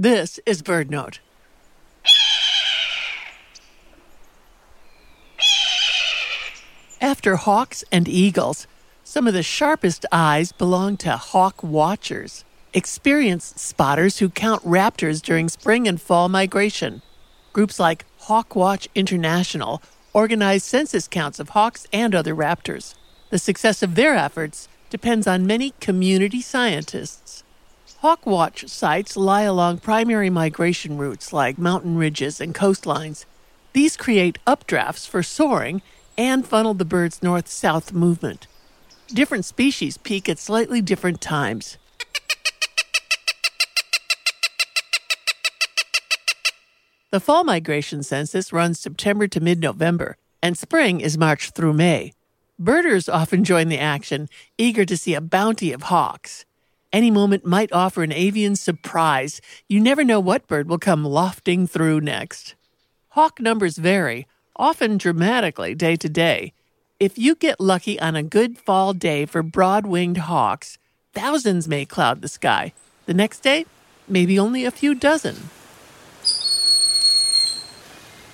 This is BirdNote. After hawks and eagles, some of the sharpest eyes belong to hawk watchers, experienced spotters who count raptors during spring and fall migration. Groups like HawkWatch International organize census counts of hawks and other raptors. The success of their efforts depends on many community scientists. HawkWatch sites lie along primary migration routes like mountain ridges and coastlines. These create updrafts for soaring and funnel the bird's north south movement. Different species peak at slightly different times. The fall migration census runs September to mid November, and spring is March through May. Birders often join the action, eager to see a bounty of hawks. Any moment might offer an avian surprise. You never know what bird will come lofting through next. Hawk numbers vary, often dramatically day to day. If you get lucky on a good fall day for broad winged hawks, thousands may cloud the sky. The next day, maybe only a few dozen.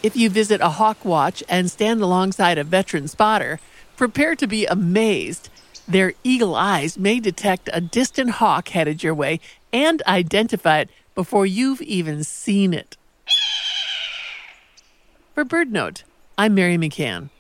If you visit a hawk watch and stand alongside a veteran spotter, prepare to be amazed. Their eagle eyes may detect a distant hawk headed your way and identify it before you've even seen it. For BirdNote, I'm Mary McCann.